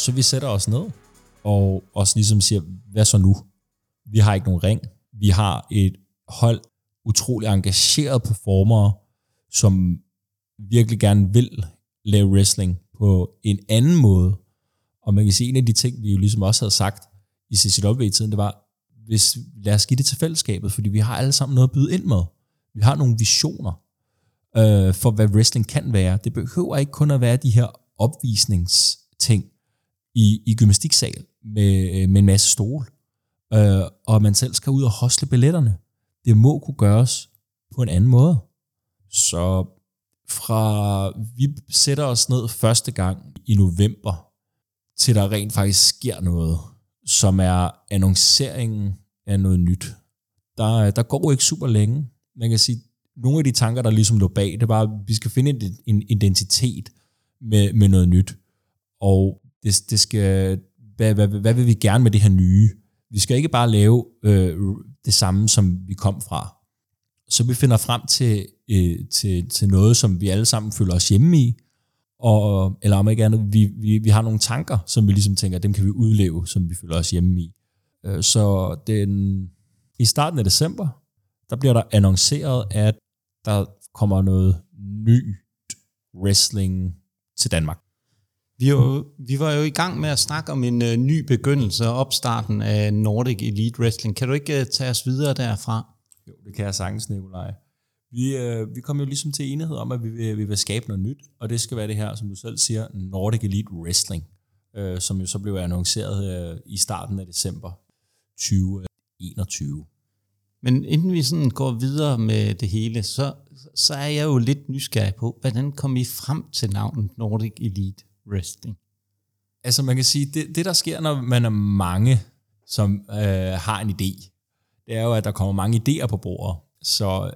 Så vi sætter os ned, og også ligesom siger, hvad så nu? Vi har ikke nogen ring. Vi har et hold utrolig engagerede performere, som virkelig gerne vil lave wrestling på en anden måde. Og man kan sige, en af de ting, vi jo ligesom også havde sagt i CCW-tiden, det var, hvis, lad os give det til fællesskabet, fordi vi har alle sammen noget at byde ind med. Vi har nogle visioner øh, for, hvad wrestling kan være. Det behøver ikke kun at være de her opvisningsting i, i gymnastiksal med, øh, med en masse stol, øh, og man selv skal ud og hostle billetterne. Det må kunne gøres på en anden måde. Så fra vi sætter os ned første gang i november, til der rent faktisk sker noget, som er annonceringen af noget nyt. Der, der går ikke super længe. Man kan sige, nogle af de tanker, der ligesom lå bag, det var, at vi skal finde en, en identitet med, med noget nyt. Og det, det skal, hvad, hvad, hvad vil vi gerne med det her nye? Vi skal ikke bare lave øh, det samme, som vi kom fra. Så vi finder frem til, øh, til, til noget, som vi alle sammen føler os hjemme i, og, eller om ikke andet, vi, vi, vi har nogle tanker, som vi ligesom tænker, dem kan vi udleve, som vi føler os hjemme i. Øh, så den, i starten af december, der bliver der annonceret, at der kommer noget nyt wrestling til Danmark. Vi, jo, vi var jo i gang med at snakke om en uh, ny begyndelse og opstarten af Nordic Elite Wrestling. Kan du ikke uh, tage os videre derfra? Jo, det kan jeg sagtens, Nikolaj. Vi, uh, vi kom jo ligesom til enighed om, at vi vil, vi vil skabe noget nyt, og det skal være det her, som du selv siger, Nordic Elite Wrestling, uh, som jo så blev annonceret uh, i starten af december 2021. Men inden vi sådan går videre med det hele, så, så er jeg jo lidt nysgerrig på, hvordan kom I frem til navnet Nordic Elite Wrestling? Altså man kan sige, det, det der sker, når man er mange, som øh, har en idé, det er jo, at der kommer mange idéer på bordet. Så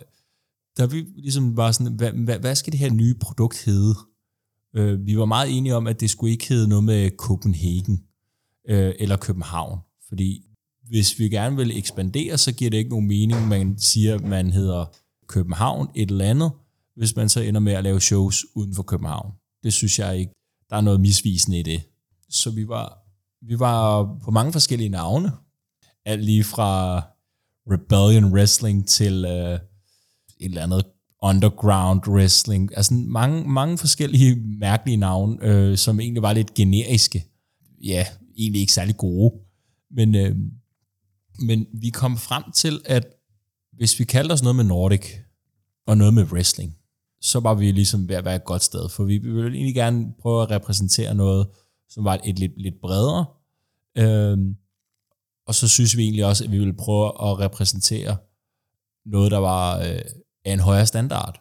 der vi ligesom bare sådan, hvad, hvad, hvad skal det her nye produkt hedde? Øh, vi var meget enige om, at det skulle ikke hedde noget med Copenhagen øh, eller København, fordi hvis vi gerne vil ekspandere, så giver det ikke nogen mening, man siger, at man hedder København et eller andet, hvis man så ender med at lave shows uden for København. Det synes jeg ikke, der er noget misvisende i det. Så vi var, vi var på mange forskellige navne. Alt lige fra Rebellion Wrestling til øh, et eller andet underground wrestling. Altså mange, mange forskellige mærkelige navne, øh, som egentlig var lidt generiske. Ja, egentlig ikke særlig gode. Men øh, men vi kom frem til, at hvis vi kaldte os noget med Nordic, og noget med wrestling, så var vi ligesom ved at være et godt sted, for vi ville egentlig gerne prøve at repræsentere noget, som var et lidt, lidt bredere, øhm, og så synes vi egentlig også, at vi ville prøve at repræsentere noget, der var øh, af en højere standard.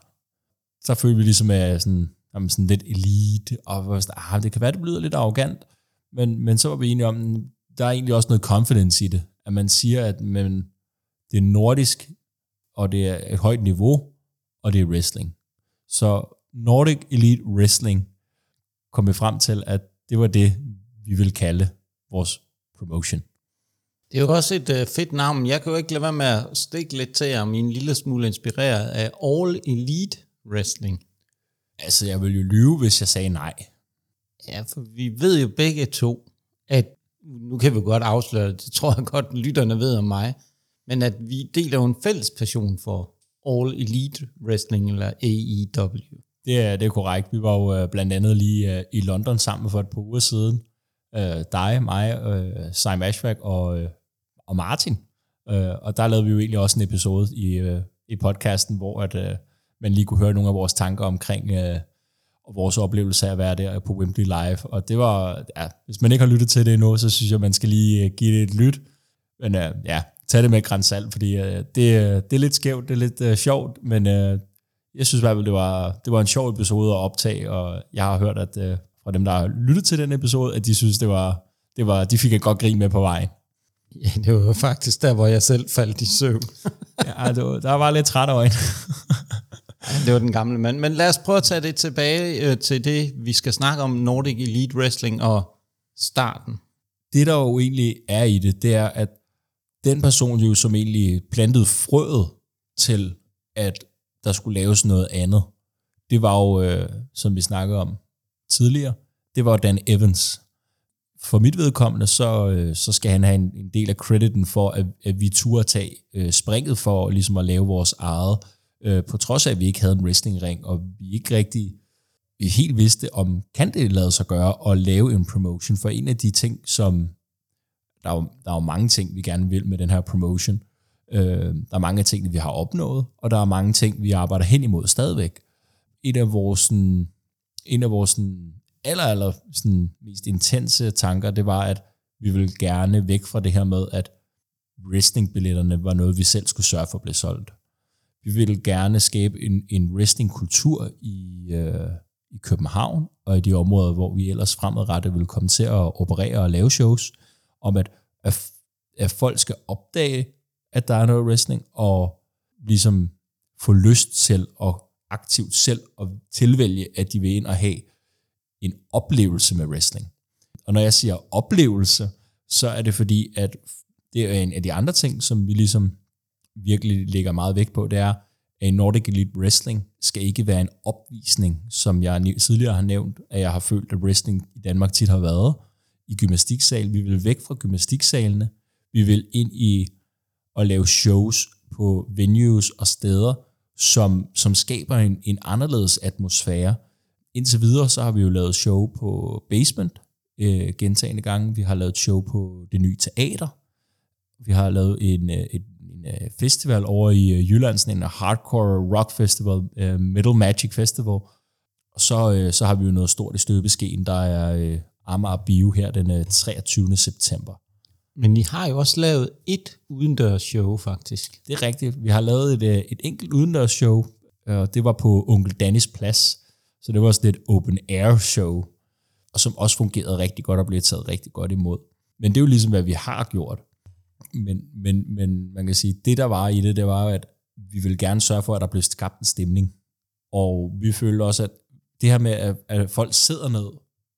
Så følte vi ligesom, af sådan, jamen sådan lidt elite, og sådan, ah, det kan være, det lyder lidt arrogant, men, men så var vi enige om, der er egentlig også noget confidence i det at man siger, at men, det er nordisk, og det er et højt niveau, og det er wrestling. Så Nordic Elite Wrestling kom vi frem til, at det var det, vi vil kalde vores promotion. Det er jo også et uh, fedt navn. Jeg kan jo ikke lade være med at stikke lidt til om en lille smule inspireret af All Elite Wrestling. Altså, jeg ville jo lyve, hvis jeg sagde nej. Ja, for vi ved jo begge to, at nu kan vi godt afsløre det tror jeg godt, lytterne ved om mig, men at vi deler jo en fælles passion for All Elite Wrestling, eller AEW. Det er, det er korrekt. Vi var jo øh, blandt andet lige øh, i London sammen for et par uger siden. Uh, dig, mig, uh, Simon Ashback og, og Martin. Uh, og der lavede vi jo egentlig også en episode i, i podcasten, hvor at, man lige kunne høre nogle af vores tanker omkring og vores oplevelse af at være der på Wembley Live. Og det var, ja, hvis man ikke har lyttet til det endnu, så synes jeg, man skal lige give det et lyt. Men ja, tag det med græns salt, fordi uh, det, det er lidt skævt, det er lidt uh, sjovt, men uh, jeg synes i hvert fald, det var, det var en sjov episode at optage, og jeg har hørt at uh, fra dem, der har lyttet til den episode, at de synes, det var, det var, de fik et godt grin med på vejen. Ja, det var faktisk der, hvor jeg selv faldt i søvn. ja, det var, der var lidt træt øjne. det var den gamle mand. Men lad os prøve at tage det tilbage øh, til det, vi skal snakke om Nordic Elite Wrestling og starten. Det, der jo egentlig er i det, det er, at den person jo som egentlig plantede frøet til, at der skulle laves noget andet, det var jo, øh, som vi snakkede om tidligere, det var Dan Evans. for mit vedkommende, så, øh, så skal han have en, en del af crediten for, at, at vi turde tage øh, springet for ligesom at lave vores eget, øh, på trods af, at vi ikke havde en wrestlingring, og vi ikke rigtig vi helt vidste, om kan det lade sig gøre at lave en promotion. For en af de ting, som der er jo, der er jo mange ting, vi gerne vil med den her promotion. Øh, der er mange ting, vi har opnået, og der er mange ting, vi arbejder hen imod stadigvæk. Et af vores, sådan, en af vores sådan, aller, aller sådan, mest intense tanker, det var, at vi ville gerne væk fra det her med, at wrestlingbilletterne var noget, vi selv skulle sørge for at blive solgt. Vi ville gerne skabe en, en wrestlingkultur i, øh, i København og i de områder, hvor vi ellers fremadrettet ville komme til at operere og lave shows, om at, at, at folk skal opdage, at der er noget wrestling, og ligesom få lyst til og aktivt selv at tilvælge, at de vil ind og have en oplevelse med wrestling. Og når jeg siger oplevelse, så er det fordi, at det er en af de andre ting, som vi ligesom virkelig lægger meget vægt på, det er, at Nordic Elite Wrestling skal ikke være en opvisning, som jeg tidligere har nævnt, at jeg har følt, at wrestling i Danmark tit har været i gymnastiksal. Vi vil væk fra gymnastiksalene. Vi vil ind i at lave shows på venues og steder, som, som skaber en, en anderledes atmosfære. Indtil videre så har vi jo lavet show på Basement øh, gentagende gange. Vi har lavet show på det nye teater. Vi har lavet en, øh, et en øh, festival over i øh, Jylland, sådan en hardcore rock festival, øh, Metal Magic Festival. Og så, øh, så har vi jo noget stort i støbeskeen, der er øh, Amager Bio her den øh, 23. september. Men I har jo også lavet et udendørs show, faktisk. Det er rigtigt. Vi har lavet et, øh, et enkelt udendørs show, og det var på Onkel Dannis Plads. Så det var sådan et open air show, og som også fungerede rigtig godt og blev taget rigtig godt imod. Men det er jo ligesom, hvad vi har gjort men, men, men man kan sige, det der var i det, det var at vi vil gerne sørge for, at der blev skabt en stemning. Og vi føler også, at det her med, at, at folk sidder ned,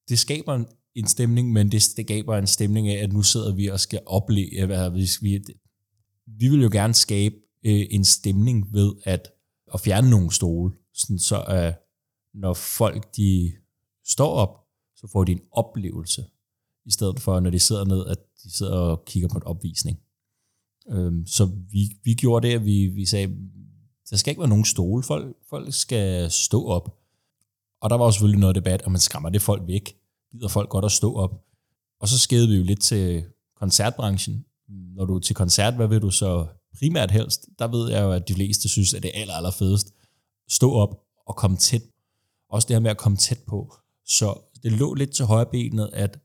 det skaber en, en stemning, men det, det skaber en stemning af, at nu sidder vi og skal opleve, hvad vi, vi, vi vil jo gerne skabe øh, en stemning ved at, at fjerne nogle stole, sådan så øh, når folk de står op, så får de en oplevelse, i stedet for når de sidder ned, at de sidder og kigger på en opvisning. Øhm, så vi, vi gjorde det, at vi, vi sagde, der skal ikke være nogen stole, folk, folk skal stå op. Og der var også selvfølgelig noget debat, om man skræmmer det folk væk. Gider folk godt at stå op? Og så skede vi jo lidt til koncertbranchen. Når du er til koncert, hvad vil du så primært helst? Der ved jeg jo, at de fleste synes, at det er aller, aller fedest. Stå op og komme tæt. Også det her med at komme tæt på. Så det lå lidt til højre benet, at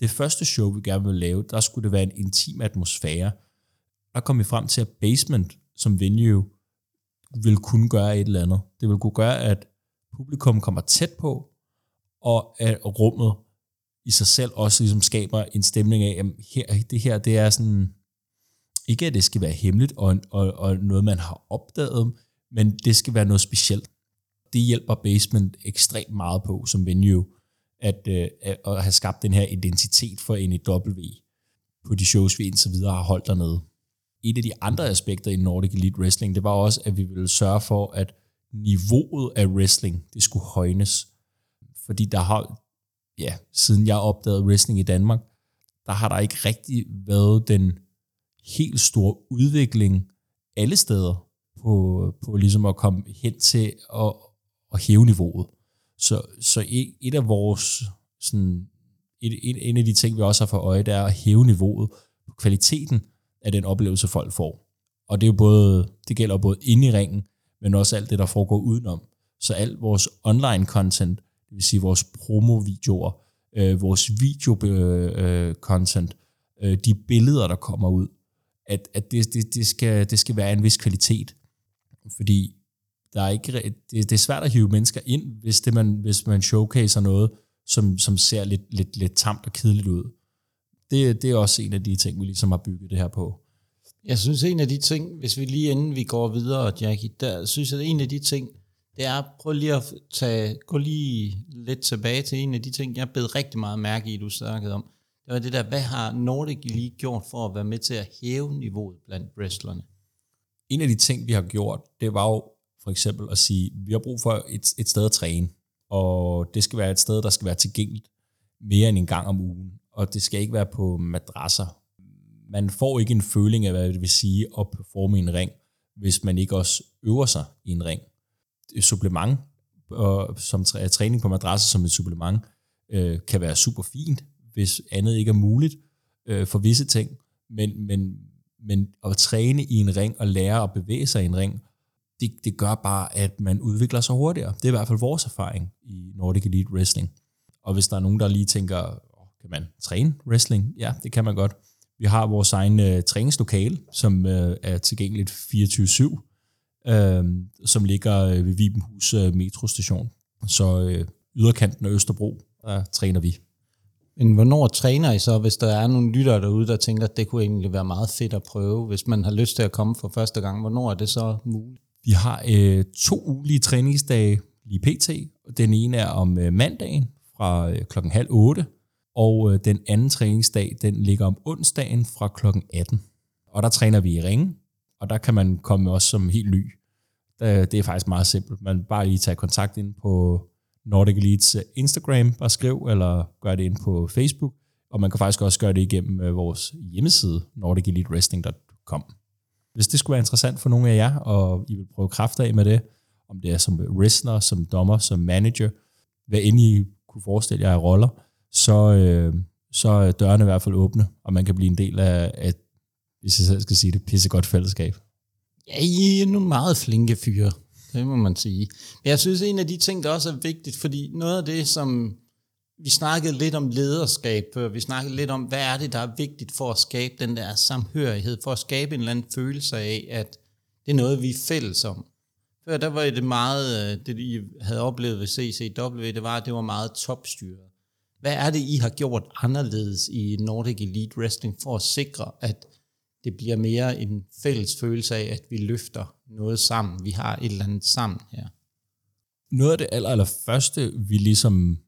det første show, vi gerne ville lave, der skulle det være en intim atmosfære. Der kom vi frem til, at Basement som venue vil kunne gøre et eller andet. Det vil kunne gøre, at publikum kommer tæt på, og øh, at rummet i sig selv også ligesom skaber en stemning af, at her, det her, det er sådan, ikke at det skal være hemmeligt og, og, og noget, man har opdaget, men det skal være noget specielt. Det hjælper Basement ekstremt meget på som venue at, øh, at, at have skabt den her identitet for NEW på de shows, vi indtil videre har holdt dernede. Et af de andre aspekter i Nordic Elite Wrestling, det var også, at vi ville sørge for, at niveauet af wrestling, det skulle højnes. Fordi der har, ja, siden jeg opdagede wrestling i Danmark, der har der ikke rigtig været den helt store udvikling alle steder på, på ligesom at komme hen til at, at hæve niveauet. Så, så e, et af vores, sådan, et, et, en af de ting, vi også har for øje, det er at hæve niveauet på kvaliteten af den oplevelse, folk får. Og det er jo både, det gælder både inde i ringen, men også alt det, der foregår udenom. Så alt vores online content, det vil sige vores promo-videoer, øh, vores video-content, øh, øh, øh, de billeder, der kommer ud, at, at det, det, det, skal, det skal være en vis kvalitet. Fordi der er ikke, det, det er svært at hive mennesker ind, hvis, det man, hvis man showcaser noget, som, som ser lidt, lidt, lidt tamt og kedeligt ud. Det, det er også en af de ting, vi ligesom har bygget det her på. Jeg synes, en af de ting, hvis vi lige inden vi går videre, Jackie, der synes jeg, at en af de ting, det er, prøv lige at tage, gå lige lidt tilbage til en af de ting, jeg bed rigtig meget mærke i, du snakkede om. Det var det der, hvad har Nordic lige gjort for at være med til at hæve niveauet blandt wrestlerne? En af de ting, vi har gjort, det var jo for eksempel at sige, vi har brug for et, et sted at træne, og det skal være et sted, der skal være tilgængeligt mere end en gang om ugen. og det skal ikke være på madrasser. Man får ikke en føling af, hvad det vil sige at performe i en ring, hvis man ikke også øver sig i en ring. Et supplement, og som træning på madrasser som et supplement, øh, kan være super fint, hvis andet ikke er muligt øh, for visse ting, men, men, men at træne i en ring og lære at bevæge sig i en ring, det, det gør bare, at man udvikler sig hurtigere. Det er i hvert fald vores erfaring i Nordic Elite Wrestling. Og hvis der er nogen, der lige tænker, kan man træne wrestling? Ja, det kan man godt. Vi har vores egen øh, træningslokale, som øh, er tilgængeligt 24-7, øh, som ligger øh, ved Vibenhus øh, metrostation. Så øh, yderkanten af Østerbro, der træner vi. Men hvornår træner I så, hvis der er nogle lyttere derude, der tænker, at det kunne egentlig være meget fedt at prøve, hvis man har lyst til at komme for første gang? Hvornår er det så muligt? Vi har øh, to ugelige træningsdage lige pt. Den ene er om øh, mandagen fra øh, klokken halv otte, og øh, den anden træningsdag, den ligger om onsdagen fra klokken 18. Og der træner vi i ringe, og der kan man komme også som helt ny. Det er faktisk meget simpelt. Man bare lige tager kontakt ind på Nordic Elites øh, Instagram, bare skriv, eller gør det ind på Facebook. Og man kan faktisk også gøre det igennem øh, vores hjemmeside, nordicelitewrestling.com. Hvis det skulle være interessant for nogle af jer, og I vil prøve kræfter af med det, om det er som wrestler, som dommer, som manager, hvad end I kunne forestille jer af roller, så, øh, så er dørene i hvert fald åbne, og man kan blive en del af, af hvis jeg selv skal sige det, pissegodt fællesskab. Ja, I er nogle meget flinke fyre, det må man sige. Men jeg synes, en af de ting, der også er vigtigt, fordi noget af det, som vi snakkede lidt om lederskab, øh, vi snakkede lidt om, hvad er det, der er vigtigt for at skabe den der samhørighed, for at skabe en eller anden følelse af, at det er noget, vi er fælles om. Før der var det meget, øh, det I havde oplevet ved CCW, det var, at det var meget topstyret. Hvad er det, I har gjort anderledes i Nordic Elite Wrestling for at sikre, at det bliver mere en fælles følelse af, at vi løfter noget sammen. Vi har et eller andet sammen her. Noget af det aller, aller første, vi ligesom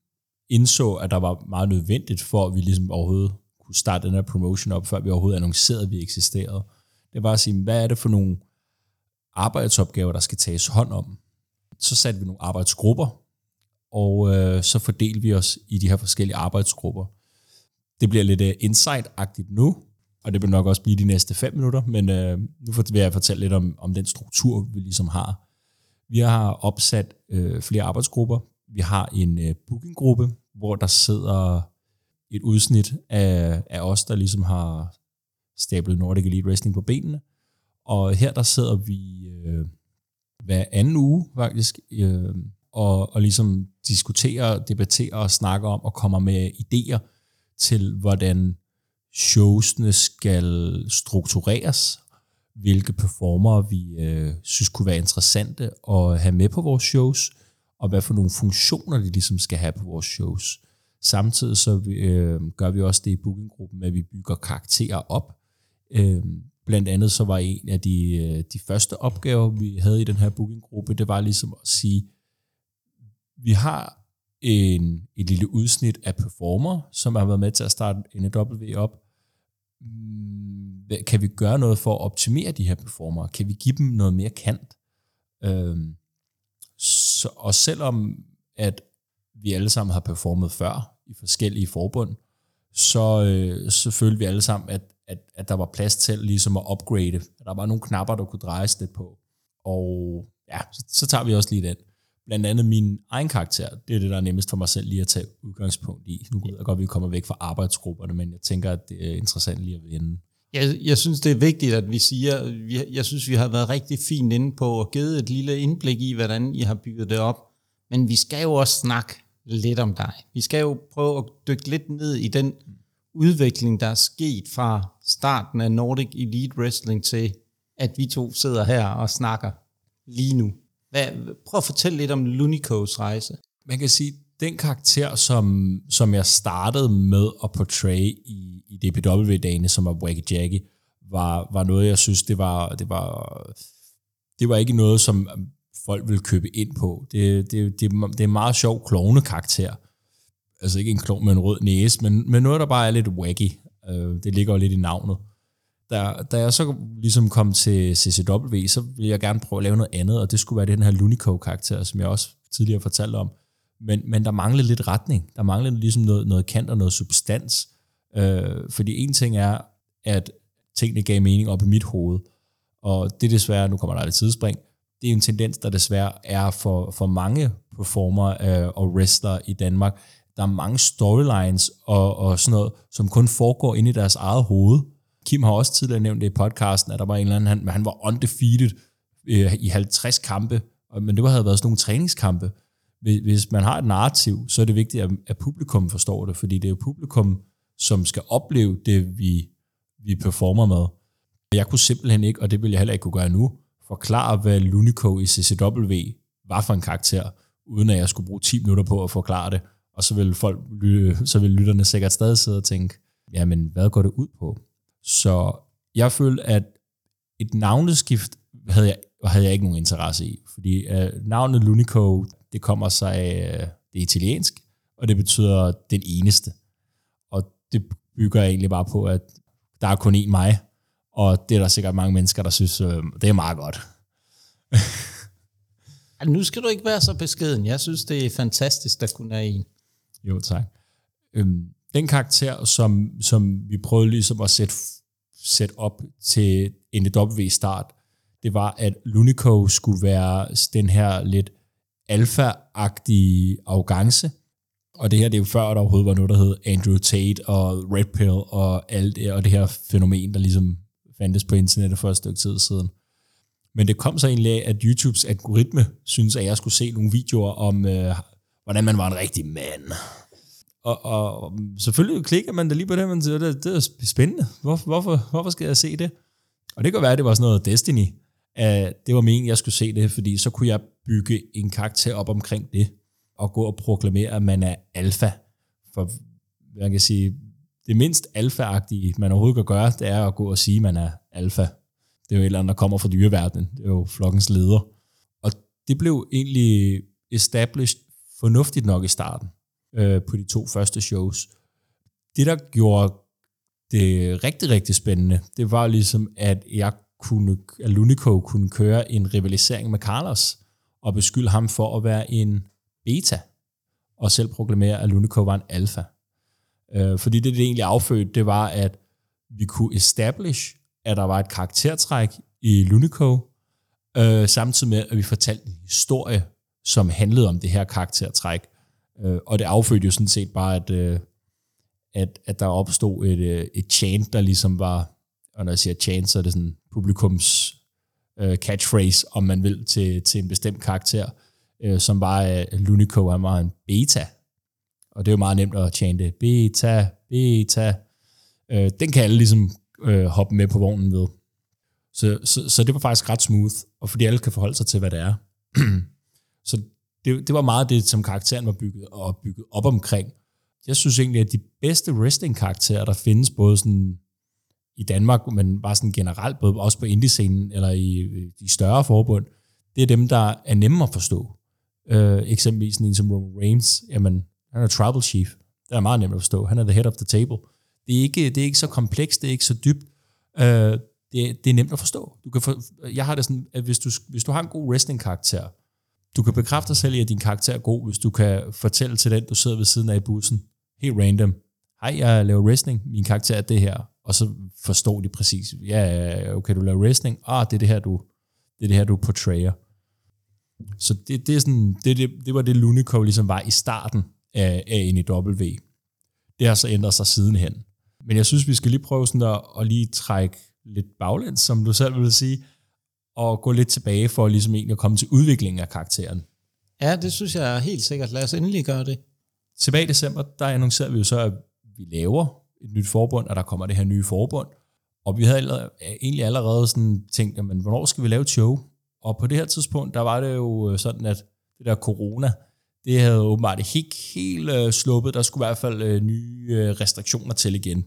indså, at der var meget nødvendigt for, at vi ligesom overhovedet kunne starte den her promotion op, før vi overhovedet annoncerede, at vi eksisterede. Det var at sige, hvad er det for nogle arbejdsopgaver, der skal tages hånd om? Så satte vi nogle arbejdsgrupper, og øh, så fordeler vi os i de her forskellige arbejdsgrupper. Det bliver lidt øh, insight-agtigt nu, og det vil nok også blive de næste fem minutter, men øh, nu vil jeg fortælle lidt om, om den struktur, vi ligesom har. Vi har opsat øh, flere arbejdsgrupper. Vi har en øh, bookinggruppe, hvor der sidder et udsnit af, af os, der ligesom har stablet Nordic Elite Wrestling på benene. Og her der sidder vi øh, hver anden uge faktisk, øh, og, og ligesom diskuterer, debatterer og snakker om, og kommer med idéer til, hvordan showsene skal struktureres, hvilke performer vi øh, synes kunne være interessante at have med på vores shows, og hvad for nogle funktioner de ligesom skal have på vores shows. Samtidig så øh, gør vi også det i bookinggruppen, at vi bygger karakterer op. Øh, blandt andet så var en af de, øh, de første opgaver, vi havde i den her bookinggruppe, det var ligesom at sige, vi har en, et lille udsnit af performer, som har været med til at starte NW op, kan vi gøre noget for at optimere de her performer? Kan vi give dem noget mere kant? Øhm, så, og selvom at vi alle sammen har performet før i forskellige forbund, så, øh, så følte vi alle sammen, at, at, at der var plads til ligesom at upgrade. Der var nogle knapper, der kunne drejes lidt på. Og ja, så, så tager vi også lige den blandt andet min egen karakter, det er det, der er nemmest for mig selv lige at tage udgangspunkt i. Nu ved jeg godt, at vi kommer væk fra arbejdsgrupperne, men jeg tænker, at det er interessant lige at vende. Jeg, jeg synes, det er vigtigt, at vi siger, vi, jeg synes, vi har været rigtig fint inde på og givet et lille indblik i, hvordan I har bygget det op. Men vi skal jo også snakke lidt om dig. Vi skal jo prøve at dykke lidt ned i den udvikling, der er sket fra starten af Nordic Elite Wrestling til, at vi to sidder her og snakker lige nu. Hvad, prøv at fortælle lidt om Lunicos rejse. Man kan sige, den karakter, som, som jeg startede med at portray i, i DPW-dagene, som var Wacky Jackie, var, var noget, jeg synes, det var, det var, det var ikke noget, som um, folk ville købe ind på. Det, det, det, det er en meget sjov klovne-karakter. Altså ikke en klovn med en rød næse, men, men noget, der bare er lidt wacky. Øh, det ligger jo lidt i navnet da, da jeg så ligesom kom til CCW, så ville jeg gerne prøve at lave noget andet, og det skulle være den her Lunico-karakter, som jeg også tidligere fortalte om. Men, men der manglede lidt retning. Der manglede ligesom noget, noget kant og noget substans. Øh, fordi en ting er, at tingene gav mening op i mit hoved, og det er desværre, nu kommer der lidt tidsspring, det er en tendens, der desværre er for, for mange performer øh, og wrestler i Danmark. Der er mange storylines og, og sådan noget, som kun foregår inde i deres eget hoved. Kim har også tidligere nævnt det i podcasten, at der var en eller anden, han, han var undefeated øh, i 50 kampe, men det havde været sådan nogle træningskampe. Hvis man har et narrativ, så er det vigtigt, at, at publikum forstår det, fordi det er jo publikum, som skal opleve det, vi, vi performer med. Jeg kunne simpelthen ikke, og det vil jeg heller ikke kunne gøre nu, forklare, hvad Lunico i CCW var for en karakter, uden at jeg skulle bruge 10 minutter på at forklare det. Og så vil, folk, øh, så vil lytterne sikkert stadig sidde og tænke, jamen hvad går det ud på? Så jeg følte, at et navneskift havde jeg, havde jeg ikke nogen interesse i, fordi uh, navnet Lunico, det kommer sig af, uh, det er italiensk, og det betyder den eneste. Og det bygger jeg egentlig bare på, at der er kun én mig, og det er der sikkert mange mennesker, der synes, uh, det er meget godt. nu skal du ikke være så beskeden. Jeg synes, det er fantastisk, der kun er en. Jo, tak. Øhm, den karakter, som, som vi prøvede ligesom at sætte, sætte op til NW start, det var, at Lunico skulle være den her lidt alfa-agtige arrogance. Og det her, det er jo før, der overhovedet var noget, der hed Andrew Tate og Red Pill og alt det, og det her fænomen, der ligesom fandtes på internettet for et stykke tid siden. Men det kom så egentlig af, at YouTubes algoritme synes, at jeg skulle se nogle videoer om, øh, hvordan man var en rigtig mand. Og, og selvfølgelig klikker man da lige på det, men det, det er spændende. Hvor, hvorfor, hvorfor skal jeg se det? Og det kan være, at det var sådan noget Destiny. Uh, det var meningen, jeg skulle se det, fordi så kunne jeg bygge en karakter op omkring det, og gå og proklamere, at man er alfa. For man kan sige, det mindst alfa-agtige, man overhovedet kan gøre, det er at gå og sige, at man er alfa. Det er jo et eller andet, der kommer fra dyreverdenen. Det er jo flokkens leder. Og det blev egentlig established fornuftigt nok i starten øh, på de to første shows. Det, der gjorde det rigtig, rigtig spændende, det var ligesom, at jeg kunne, at Lunico kunne køre en rivalisering med Carlos, og beskylde ham for at være en beta, og selv proklamere, at Lunico var en alfa. Øh, fordi det, det egentlig affødte, det var, at vi kunne establish, at der var et karaktertræk i Lunico, øh, samtidig med, at vi fortalte en historie, som handlede om det her karaktertræk. Øh, og det affødte jo sådan set bare, at, øh, at, at der opstod et, øh, et chant, der ligesom var, og når jeg siger chant, så er det sådan publikums øh, catchphrase, om man vil, til, til en bestemt karakter, øh, som var, at Lunico han var en beta. Og det er jo meget nemt at chante beta, beta. Øh, den kan alle ligesom øh, hoppe med på vognen ved. Så, så, så det var faktisk ret smooth, og fordi alle kan forholde sig til, hvad det er. det, det var meget det, som karakteren var bygget, og bygget op omkring. Jeg synes egentlig, at de bedste wrestling-karakterer, der findes både sådan i Danmark, men bare sådan generelt, både også på indie-scenen eller i øh, de større forbund, det er dem, der er nemme at forstå. Øh, eksempelvis en som Roman Reigns, jamen, han er tribal chief. Det er meget nemt at forstå. Han er the head of the table. Det er ikke, det er ikke så komplekst, det er ikke så dybt. Øh, det, det er nemt at forstå. Du kan for, jeg har det sådan, at hvis du, hvis du har en god wrestling-karakter, du kan bekræfte dig selv i, at din karakter er god, hvis du kan fortælle til den, du sidder ved siden af i bussen, helt random, hej, jeg laver wrestling, min karakter er det her, og så forstår de præcis, ja, okay, du laver wrestling, ah, det er det her, du, det er det her, du portrayer. Så det, det, er sådan, det, det, det var det, Lunico ligesom var i starten af, af NEW. Det har så ændret sig sidenhen. Men jeg synes, vi skal lige prøve sådan at, at lige trække lidt baglæns, som du selv vil sige, og gå lidt tilbage for ligesom egentlig at komme til udviklingen af karakteren. Ja, det synes jeg er helt sikkert. Lad os endelig gøre det. Tilbage i december, der annoncerede vi jo så, at vi laver et nyt forbund, og der kommer det her nye forbund. Og vi havde allerede, egentlig allerede sådan tænkt, jamen, hvornår skal vi lave et show? Og på det her tidspunkt, der var det jo øh, sådan, at det der corona, det havde åbenbart ikke helt uh, sluppet. Der skulle i hvert fald uh, nye uh, restriktioner til igen.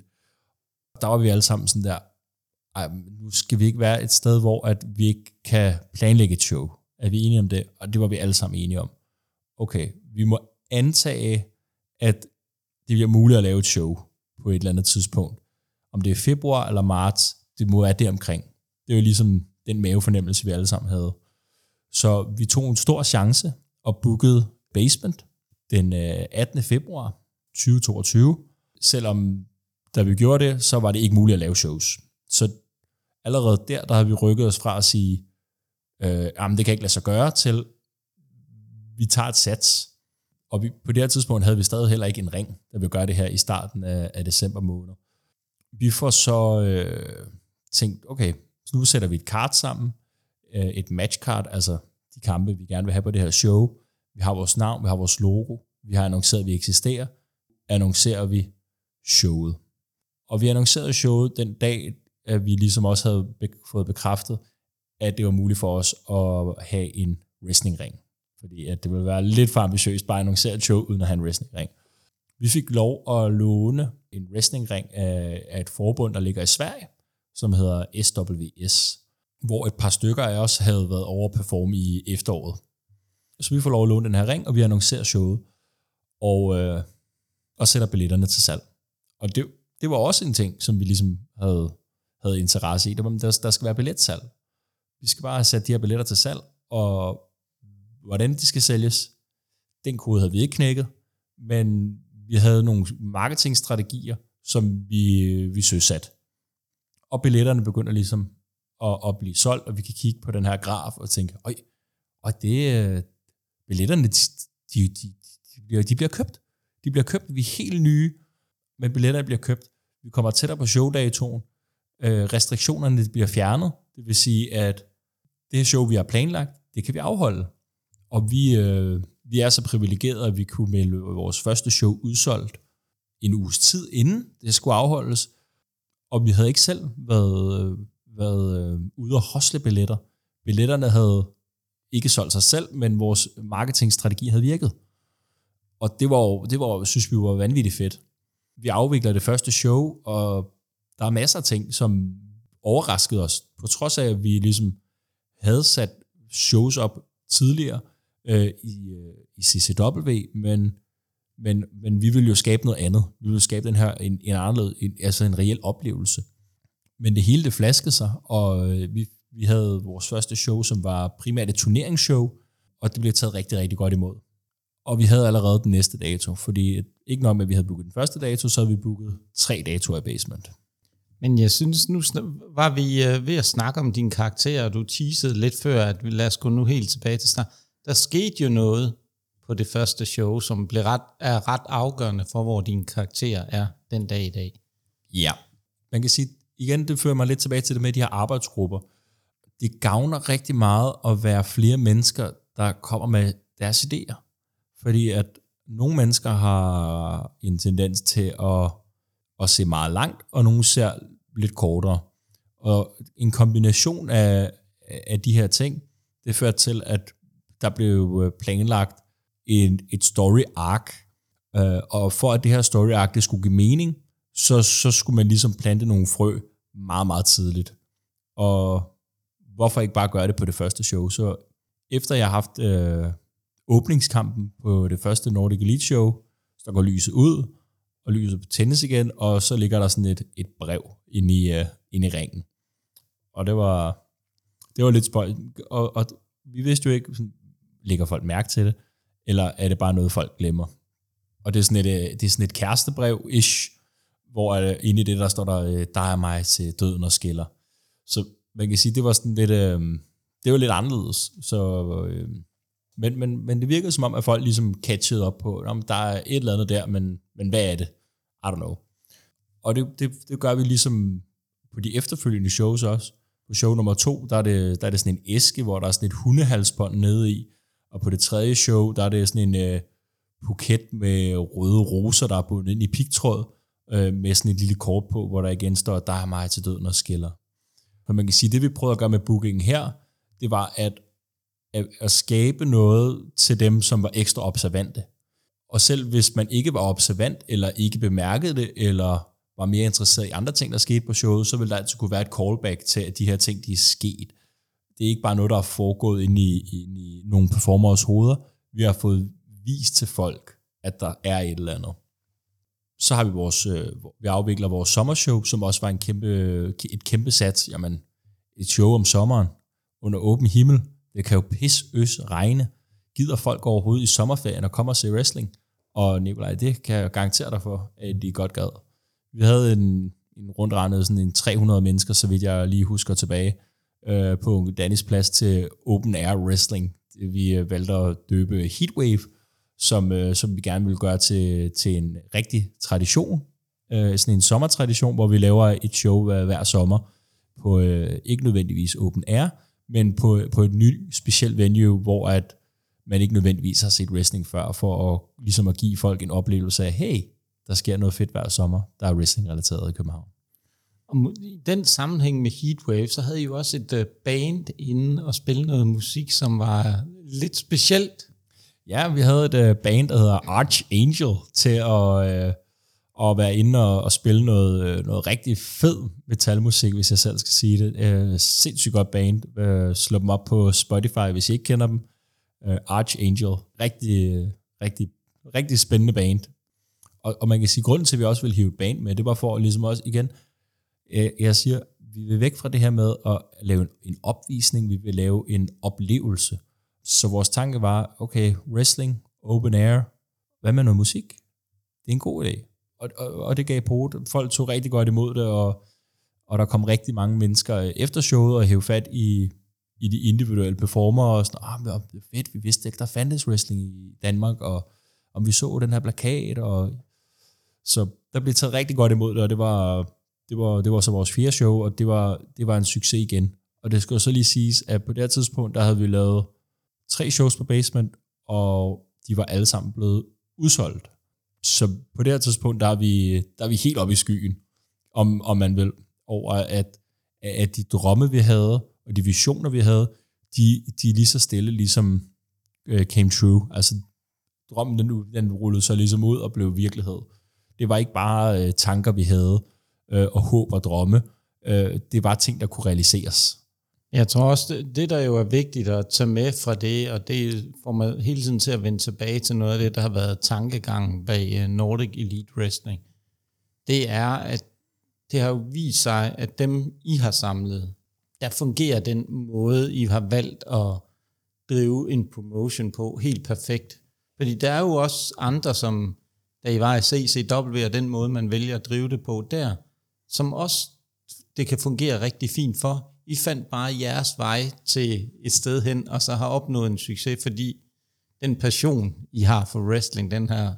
Der var vi alle sammen sådan der, ej, nu skal vi ikke være et sted, hvor at vi ikke kan planlægge et show. Er vi enige om det? Og det var vi alle sammen enige om. Okay, vi må antage, at det bliver muligt at lave et show på et eller andet tidspunkt. Om det er februar eller marts, det må være det omkring. Det er jo ligesom den mavefornemmelse, vi alle sammen havde. Så vi tog en stor chance og bookede Basement den øh, 18. Februar 2022, selvom da vi gjorde det, så var det ikke muligt at lave shows. Så allerede der, der har vi rykket os fra at sige, øh, jamen det kan ikke lade sig gøre, til vi tager et sats. Og vi, på det her tidspunkt havde vi stadig heller ikke en ring, da vi gør det her i starten af, af december måned. Vi får så øh, tænkt, okay, så nu sætter vi et kart sammen, øh, et matchkart, altså de kampe, vi gerne vil have på det her show. Vi har vores navn, vi har vores logo, vi har annonceret, at vi eksisterer, annoncerer vi showet. Og vi annoncerede showet den dag, at vi ligesom også havde fået bekræftet, at det var muligt for os at have en wrestlingring. Fordi at det ville være lidt for ambitiøst bare at annoncere et show, uden at have en wrestlingring. Vi fik lov at låne en wrestlingring af, af et forbund, der ligger i Sverige, som hedder SWS, hvor et par stykker af os havde været overperform i efteråret. Så vi får lov at låne den her ring, og vi annoncerer showet, og, øh, og sætter billetterne til salg. Og det, det var også en ting, som vi ligesom havde, havde interesse i. Det var, der, der skal være billetsalg. Vi skal bare sætte de her billetter til salg, og hvordan de skal sælges, den kode havde vi ikke knækket, men vi havde nogle marketingstrategier, som vi, vi søsat. Og billetterne begynder ligesom at, at blive solgt, og vi kan kigge på den her graf og tænke, øj, og det, billetterne, de, de, de, de, bliver, de bliver købt. De bliver købt, vi er helt nye, men billetterne bliver købt. Vi kommer tættere på showdatoen. Øh, restriktionerne bliver fjernet. Det vil sige, at det her show, vi har planlagt, det kan vi afholde. Og vi, øh, vi er så privilegerede, at vi kunne melde vores første show udsolgt en uges tid inden det skulle afholdes. Og vi havde ikke selv været, øh, været øh, ude og hosle billetter. Billetterne havde ikke solgt sig selv, men vores marketingstrategi havde virket. Og det var, det var, synes vi var vanvittigt fedt. Vi afvikler det første show, og der er masser af ting, som overraskede os, på trods af, at vi ligesom havde sat shows op tidligere øh, i, øh, i CCW, men, men, men vi ville jo skabe noget andet. Vi ville skabe den her en, en anderledes, en, altså en reel oplevelse. Men det hele det flaskede sig, og øh, vi, vi havde vores første show, som var primært et turneringsshow, og det blev taget rigtig, rigtig godt imod. Og vi havde allerede den næste dato, fordi ikke nok med, at vi havde booket den første dato, så havde vi booket tre datoer i basement. Men jeg synes, nu var vi øh, ved at snakke om dine karakterer, og du teasede lidt før, at vi lad os gå nu helt tilbage til snart. Der skete jo noget på det første show, som blev ret, er ret afgørende for, hvor din karakter er den dag i dag. Ja, man kan sige, igen, det fører mig lidt tilbage til det med de her arbejdsgrupper. Det gavner rigtig meget at være flere mennesker, der kommer med deres idéer. Fordi at nogle mennesker har en tendens til at, at se meget langt, og nogle ser lidt kortere. Og en kombination af, af de her ting, det førte til, at der blev øh, planlagt en, et story arc, øh, og for at det her story arc det skulle give mening, så, så skulle man ligesom plante nogle frø meget, meget tidligt. Og hvorfor ikke bare gøre det på det første show? Så efter jeg har haft øh, åbningskampen på det første Nordic Elite Show, så går lyset ud, og lyset tændes igen, og så ligger der sådan et, et brev inde i, uh, inde i ringen. Og det var, det var lidt spøjt. Og, og vi vidste jo ikke, sådan, lægger folk mærke til det, eller er det bare noget, folk glemmer? Og det er sådan et, øh, det er sådan et kærestebrev-ish, hvor øh, inde i det, der står der, der er mig til døden og skiller. Så man kan sige, det var sådan lidt, øh, det var lidt anderledes. Så øh, men, men, men det virkede som om, at folk ligesom catchede op på, om der er et eller andet der, men, men hvad er det? I don't know. Og det, det, det gør vi ligesom på de efterfølgende shows også. På show nummer to, der er det, der er det sådan en æske, hvor der er sådan et hundehalsbånd nede i. Og på det tredje show, der er det sådan en øh, buket med røde roser, der er bundet ind i pigtråd, øh, med sådan et lille kort på, hvor der igen står, der er mig til døden og skiller. Så man kan sige, det vi prøvede at gøre med bookingen her, det var at at, at skabe noget til dem, som var ekstra observante. Og selv hvis man ikke var observant, eller ikke bemærkede det, eller var mere interesseret i andre ting, der skete på showet, så ville der altid kunne være et callback til, at de her ting, de er sket. Det er ikke bare noget, der er foregået ind i, ind i nogle performers hoveder. Vi har fået vist til folk, at der er et eller andet. Så har vi vores, øh, vi afvikler vores sommershow, som også var en kæmpe, et kæmpe sats. Jamen, et show om sommeren under åben himmel, det kan jo pis, øs, regne. Gider folk overhovedet i sommerferien og kommer og se wrestling? Og Nikolaj, det kan jeg garantere dig for, at de godt gad. vi havde en, en rundregnet sådan en 300 mennesker, så vidt jeg lige husker tilbage, øh, på Danis plads til Open Air Wrestling. Vi øh, valgte at døbe Heatwave, som, øh, som vi gerne vil gøre til, til en rigtig tradition. Øh, sådan en sommertradition, hvor vi laver et show hver, hver sommer på øh, ikke nødvendigvis Open Air, men på, på et nyt specielt venue, hvor at man ikke nødvendigvis har set wrestling før, for at, ligesom at give folk en oplevelse af, hey, der sker noget fedt hver sommer, der er wrestling-relateret i København. Og i den sammenhæng med Heatwave, så havde I jo også et uh, band inde og spille noget musik, som var lidt specielt. Ja, vi havde et uh, band, der hedder Archangel, til at, og at være inde og, og spille noget, øh, noget rigtig fed metalmusik, hvis jeg selv skal sige det. Øh, sindssygt godt band. Øh, slå dem op på Spotify, hvis I ikke kender dem. Øh, Archangel. Rigtig, rigtig, rigtig spændende band. Og, og man kan sige, at grunden til, at vi også vil hive et band med, det var for ligesom også igen, øh, jeg siger, vi vil væk fra det her med at lave en opvisning, vi vil lave en oplevelse. Så vores tanke var, okay, wrestling, open air, hvad med noget musik? Det er en god idé. Og, og, og det gav på Folk tog rigtig godt imod det, og, og der kom rigtig mange mennesker efter showet og hævde fat i, i de individuelle performer, og sådan, ah, det fedt, vi vidste ikke, der fandtes wrestling i Danmark, og om vi så den her plakat, og så der blev taget rigtig godt imod det, og det var, det var, det var så vores fjerde show, og det var, det var en succes igen. Og det skal så lige siges, at på det her tidspunkt, der havde vi lavet tre shows på Basement, og de var alle sammen blevet udsolgt. Så på det her tidspunkt, der er vi, der er vi helt oppe i skyen, om, om man vil, over at, at de drømme, vi havde, og de visioner, vi havde, de, de lige så stille, ligesom uh, came true. Altså, drømmen, den, den rullede så ligesom ud og blev virkelighed. Det var ikke bare uh, tanker, vi havde, uh, og håb og drømme. Uh, det var ting, der kunne realiseres. Jeg tror også, det, det der jo er vigtigt at tage med fra det, og det får man hele tiden til at vende tilbage til noget af det, der har været tankegangen bag øh, Nordic Elite Wrestling, det er, at det har jo vist sig, at dem, I har samlet, der fungerer den måde, I har valgt at drive en promotion på helt perfekt. Fordi der er jo også andre, som da I var i CCW, og den måde, man vælger at drive det på der, som også det kan fungere rigtig fint for. I fandt bare jeres vej til et sted hen, og så har opnået en succes, fordi den passion, I har for wrestling, den her,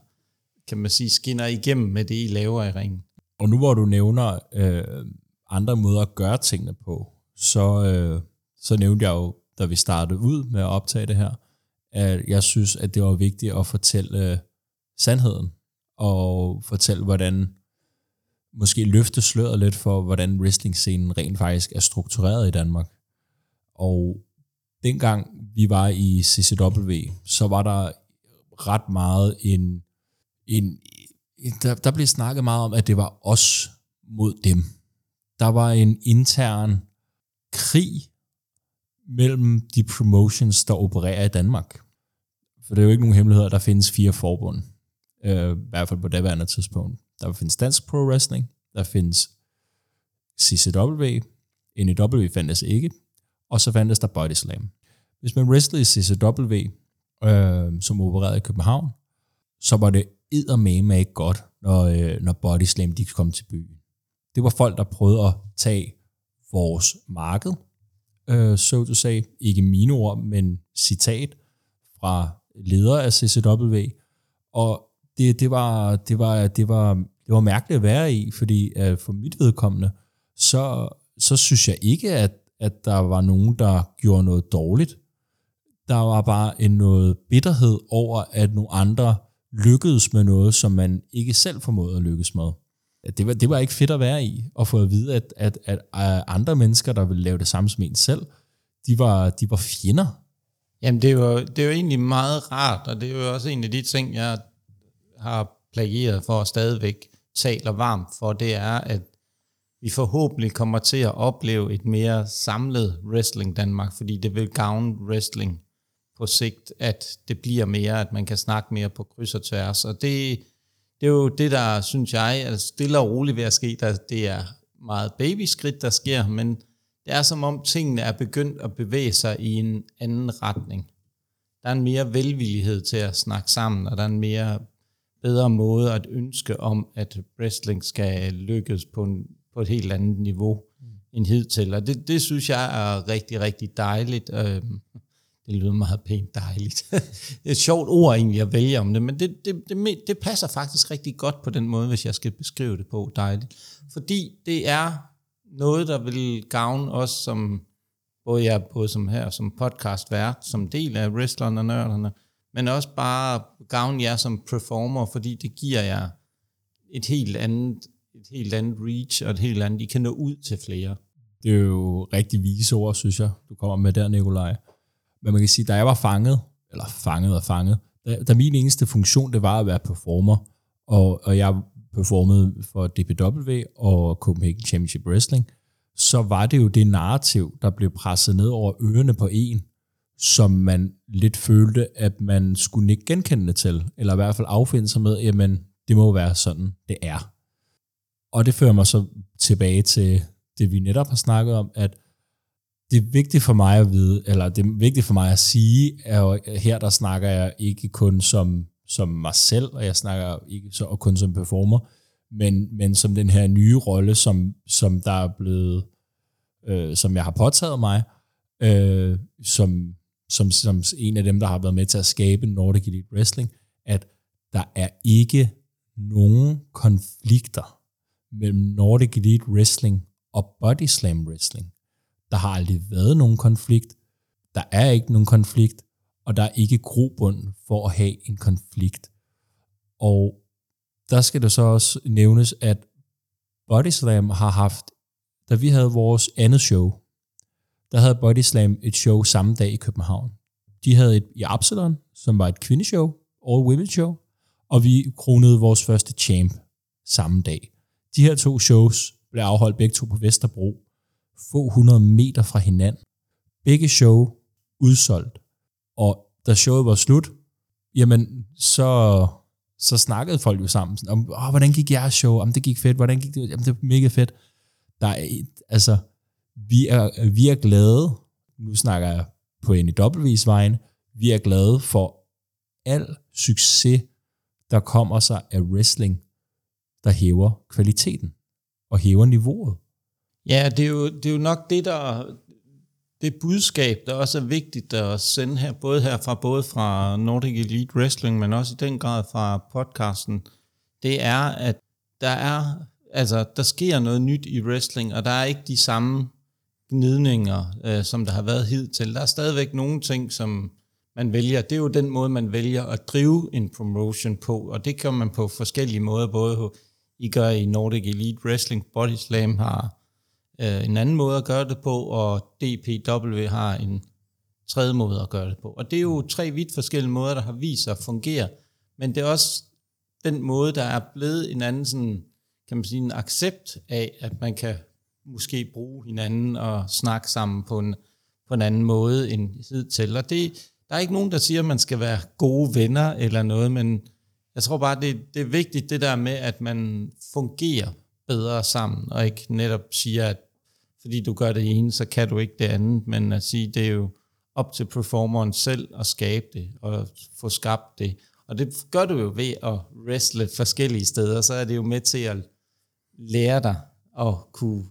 kan man sige, skinner igennem med det, I laver i ringen. Og nu hvor du nævner øh, andre måder at gøre tingene på, så, øh, så nævnte jeg jo, da vi startede ud med at optage det her, at jeg synes, at det var vigtigt at fortælle øh, sandheden, og fortælle, hvordan måske løfte sløret lidt for, hvordan wrestling-scenen rent faktisk er struktureret i Danmark. Og dengang vi var i CCW, så var der ret meget en, en der, der blev snakket meget om, at det var os mod dem. Der var en intern krig mellem de promotions, der opererer i Danmark. For det er jo ikke nogen hemmelighed, at der findes fire forbund. Øh, I hvert fald på daværende tidspunkt. Der findes Dansk Pro Wrestling, der findes CCW, NEW fandtes ikke, og så fandtes der Body Slam. Hvis man wrestlede i CCW, øh, som opererede i København, så var det eddermame ikke godt, når, øh, når Body Slam de kom til byen. Det var folk, der prøvede at tage vores marked, øh, so to say, ikke mine ord, men citat fra leder af CCW, og det, det, var, det, var, det, var, det var mærkeligt at være i, fordi uh, for mit vedkommende, så, så synes jeg ikke, at, at der var nogen, der gjorde noget dårligt. Der var bare en noget bitterhed over, at nogle andre lykkedes med noget, som man ikke selv formåede at lykkes med. Det var, det var ikke fedt at være i, og få at vide, at, at, at, at andre mennesker, der ville lave det samme som en selv, de var, de var fjender. Jamen, det er, jo, det er jo egentlig meget rart, og det er jo også en af de ting, jeg har plageret for og stadigvæk taler varmt for, det er, at vi forhåbentlig kommer til at opleve et mere samlet wrestling Danmark, fordi det vil gavne wrestling på sigt, at det bliver mere, at man kan snakke mere på kryds og tværs. Og det, det er jo det, der, synes jeg, er stille og roligt ved at ske. Der, det er meget babyskridt, der sker, men det er som om tingene er begyndt at bevæge sig i en anden retning. Der er en mere velvillighed til at snakke sammen, og der er en mere bedre måde at ønske om, at wrestling skal lykkes på, en, på et helt andet niveau mm. end hidtil. Og det, det synes jeg er rigtig, rigtig dejligt. Øhm, det lyder meget pænt dejligt. det er et sjovt ord egentlig at vælge om det, men det, det, det, det passer faktisk rigtig godt på den måde, hvis jeg skal beskrive det på dejligt. Fordi det er noget, der vil gavne os som, både jeg både som her, som podcastvært, som del af wrestlerne og nørderne, men også bare gavne jer som performer, fordi det giver jer et helt andet, et helt andet reach, og et helt andet, I kan nå ud til flere. Det er jo rigtig vise ord, synes jeg, du kommer med der, Nikolaj. Men man kan sige, da jeg var fanget, eller fanget og fanget, da, da min eneste funktion, det var at være performer, og, og jeg performede for DPW og Copenhagen Championship Wrestling, så var det jo det narrativ, der blev presset ned over ørerne på en, som man lidt følte, at man skulle ikke genkende til, eller i hvert fald affinde sig med, jamen, det må være sådan, det er. Og det fører mig så tilbage til det, vi netop har snakket om, at det er vigtigt for mig at vide, eller det er vigtigt for mig at sige, at her der snakker jeg ikke kun som, som mig selv, og jeg snakker ikke så, og kun som performer, men, men som den her nye rolle, som, som der er blevet, øh, som jeg har påtaget mig, øh, som, som, som en af dem, der har været med til at skabe Nordic Elite Wrestling, at der er ikke nogen konflikter mellem Nordic Elite Wrestling og Body Slam Wrestling. Der har aldrig været nogen konflikt. Der er ikke nogen konflikt, og der er ikke grobund for at have en konflikt. Og der skal det så også nævnes, at Body Slam har haft, da vi havde vores andet show, der havde Body Slam et show samme dag i København. De havde et i Absalon, som var et kvindeshow, all women show, og vi kronede vores første champ samme dag. De her to shows blev afholdt begge to på Vesterbro, få hundrede meter fra hinanden. Begge show udsolgt. Og da showet var slut, jamen så, så snakkede folk jo sammen om, Åh, hvordan gik jeres show? Om det gik fedt. Hvordan gik det? Jamen, det var mega fedt. Der er, altså, vi er, vi er glade, nu snakker jeg på NEW's vejen, vi er glade for al succes, der kommer sig af wrestling, der hæver kvaliteten og hæver niveauet. Ja, det er jo, det er jo nok det, der det budskab, der også er vigtigt at sende her, både her fra, både fra Nordic Elite Wrestling, men også i den grad fra podcasten, det er, at der er, altså, der sker noget nyt i wrestling, og der er ikke de samme gnidninger, øh, som der har været hidtil. Der er stadigvæk nogle ting, som man vælger. Det er jo den måde, man vælger at drive en promotion på, og det kan man på forskellige måder, både I gør i Nordic Elite Wrestling, Body Slam har øh, en anden måde at gøre det på, og DPW har en tredje måde at gøre det på. Og det er jo tre vidt forskellige måder, der har vist sig at fungere, men det er også den måde, der er blevet en anden sådan, kan man sige, en accept af, at man kan måske bruge hinanden og snakke sammen på en, på en anden måde end hidtil. Og det, der er ikke nogen, der siger, at man skal være gode venner eller noget, men jeg tror bare, det, det er vigtigt det der med, at man fungerer bedre sammen, og ikke netop siger, at fordi du gør det ene, så kan du ikke det andet, men at sige, det er jo op til performeren selv at skabe det, og få skabt det. Og det gør du jo ved at wrestle forskellige steder, så er det jo med til at lære dig at kunne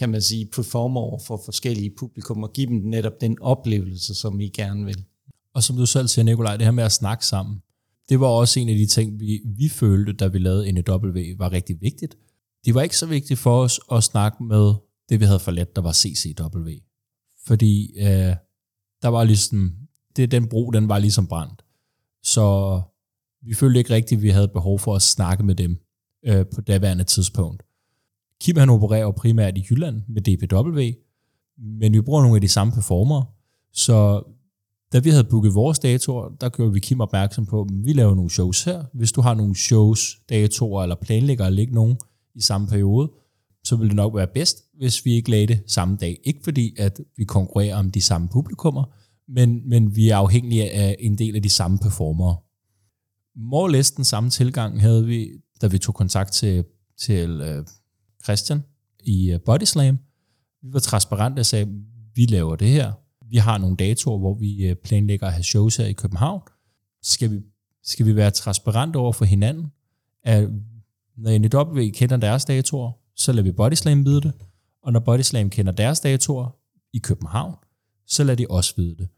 kan man sige, performe over for forskellige publikum og give dem netop den oplevelse, som I gerne vil. Og som du selv siger, Nikolaj, det her med at snakke sammen, det var også en af de ting, vi, vi følte, da vi lavede NW, var rigtig vigtigt. Det var ikke så vigtigt for os at snakke med det, vi havde for let, der var CCW. Fordi øh, der var ligesom, det, den bro, den var ligesom brændt. Så vi følte ikke rigtigt, at vi havde behov for at snakke med dem øh, på daværende tidspunkt. Kim han opererer primært i Jylland med DPW, men vi bruger nogle af de samme performer, så da vi havde booket vores datoer, der gjorde vi Kim opmærksom på, at vi laver nogle shows her. Hvis du har nogle shows, datoer eller planlægger at lægge nogen i samme periode, så ville det nok være bedst, hvis vi ikke lagde det samme dag. Ikke fordi, at vi konkurrerer om de samme publikummer, men, men vi er afhængige af en del af de samme performere. More less den samme tilgang havde vi, da vi tog kontakt til, til øh, Christian i Bodyslam. Body Slam. Vi var transparente og sagde, vi laver det her. Vi har nogle datoer, hvor vi øh, planlægger at have shows her i København. Skal vi skal vi være transparente over for hinanden, at når NW kender deres datoer, så lader vi Bodyslam vide det, og når Bodyslam kender deres datoer i København, så lader de os vide det.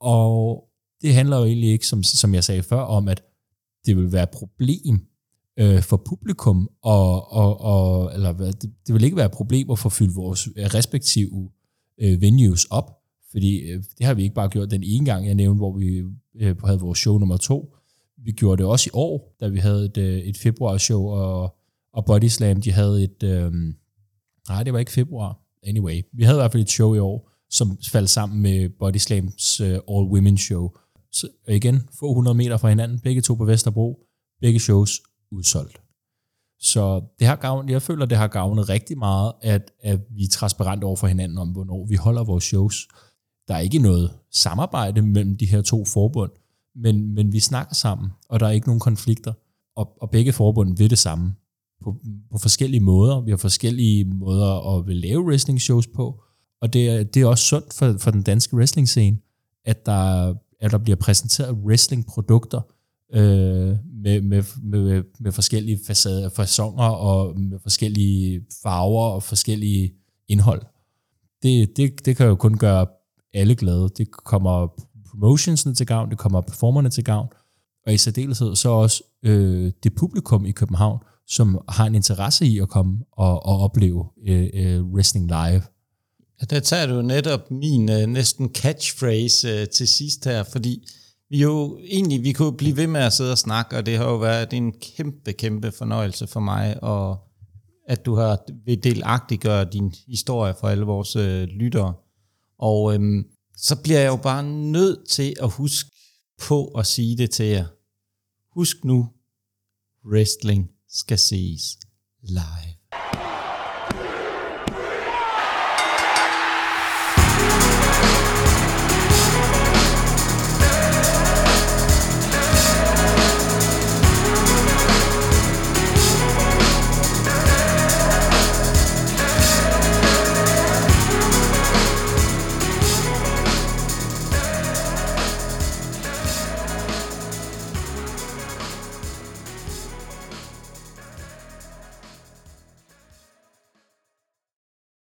Og det handler jo egentlig ikke, som, som jeg sagde før, om at det vil være et problem øh, for publikum, og, og, og, eller det, det vil ikke være et problem at få fyldt vores øh, respektive øh, venues op, fordi øh, det har vi ikke bare gjort den ene gang, jeg nævnte, hvor vi øh, havde vores show nummer to. Vi gjorde det også i år, da vi havde et, øh, et februar-show, og, og Body Slam, de havde et... Øh, nej, det var ikke februar. Anyway, vi havde i hvert fald et show i år, som faldt sammen med Body Slams øh, All Women Show. Så igen, få 100 meter fra hinanden, begge to på Vesterbro, begge shows udsolgt. Så det har gavnet, jeg føler, det har gavnet rigtig meget, at, at vi er transparente over for hinanden om, hvornår vi holder vores shows. Der er ikke noget samarbejde mellem de her to forbund, men, men vi snakker sammen, og der er ikke nogen konflikter. Og, og begge forbund vil det samme på, på forskellige måder. Vi har forskellige måder at vil lave wrestling shows på, og det er, det er også sundt for, for den danske wrestling scene, at der, at der bliver præsenteret wrestling produkter, øh, med, med, med, med forskellige facader, fasonger og med forskellige farver og forskellige indhold. Det, det, det kan jo kun gøre alle glade. Det kommer promotionsene til gavn, det kommer performerne til gavn, og i særdeleshed så også øh, det publikum i København, som har en interesse i at komme og, og opleve øh, øh, wrestling live. Ja, der tager du netop min øh, næsten catchphrase øh, til sidst her, fordi vi jo egentlig, vi kunne blive ved med at sidde og snakke, og det har jo været en kæmpe, kæmpe fornøjelse for mig, og at du har vil delagtiggøre din historie for alle vores øh, lyttere. Og øhm, så bliver jeg jo bare nødt til at huske på at sige det til jer. Husk nu, wrestling skal ses live.